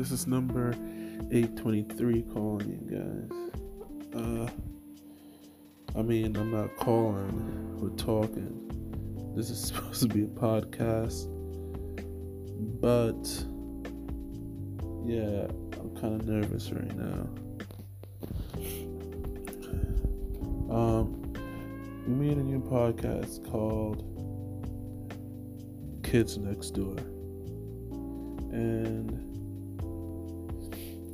This is number 823 calling you guys. Uh, I mean, I'm not calling, we're talking. This is supposed to be a podcast, but yeah, I'm kind of nervous right now. Um, we made a new podcast called Kids Next Door. And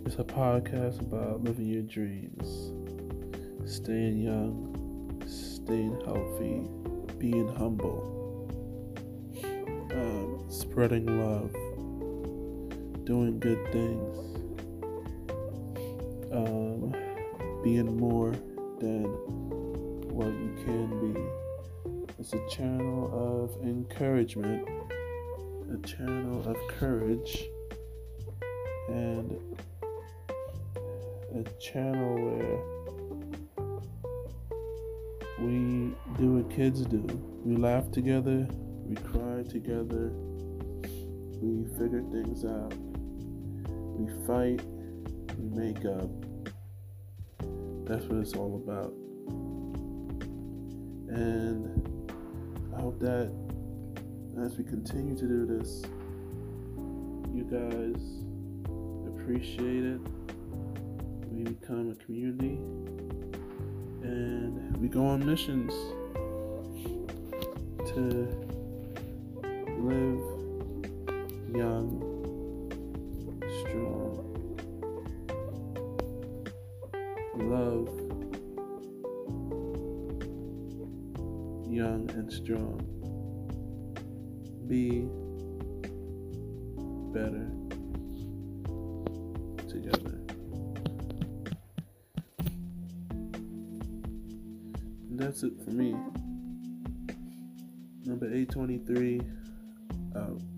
it's a podcast about living your dreams, staying young, staying healthy, being humble, um, spreading love, doing good things, um, being more than what you can be. It's a channel of encouragement, a channel of courage, and a channel where we do what kids do. We laugh together, we cry together, we figure things out, we fight, we make up. That's what it's all about. And I hope that as we continue to do this, you guys appreciate it. We become a community and we go on missions to live young, strong, love young and strong. Be better together. And that's it for me. Number 823 out. Uh,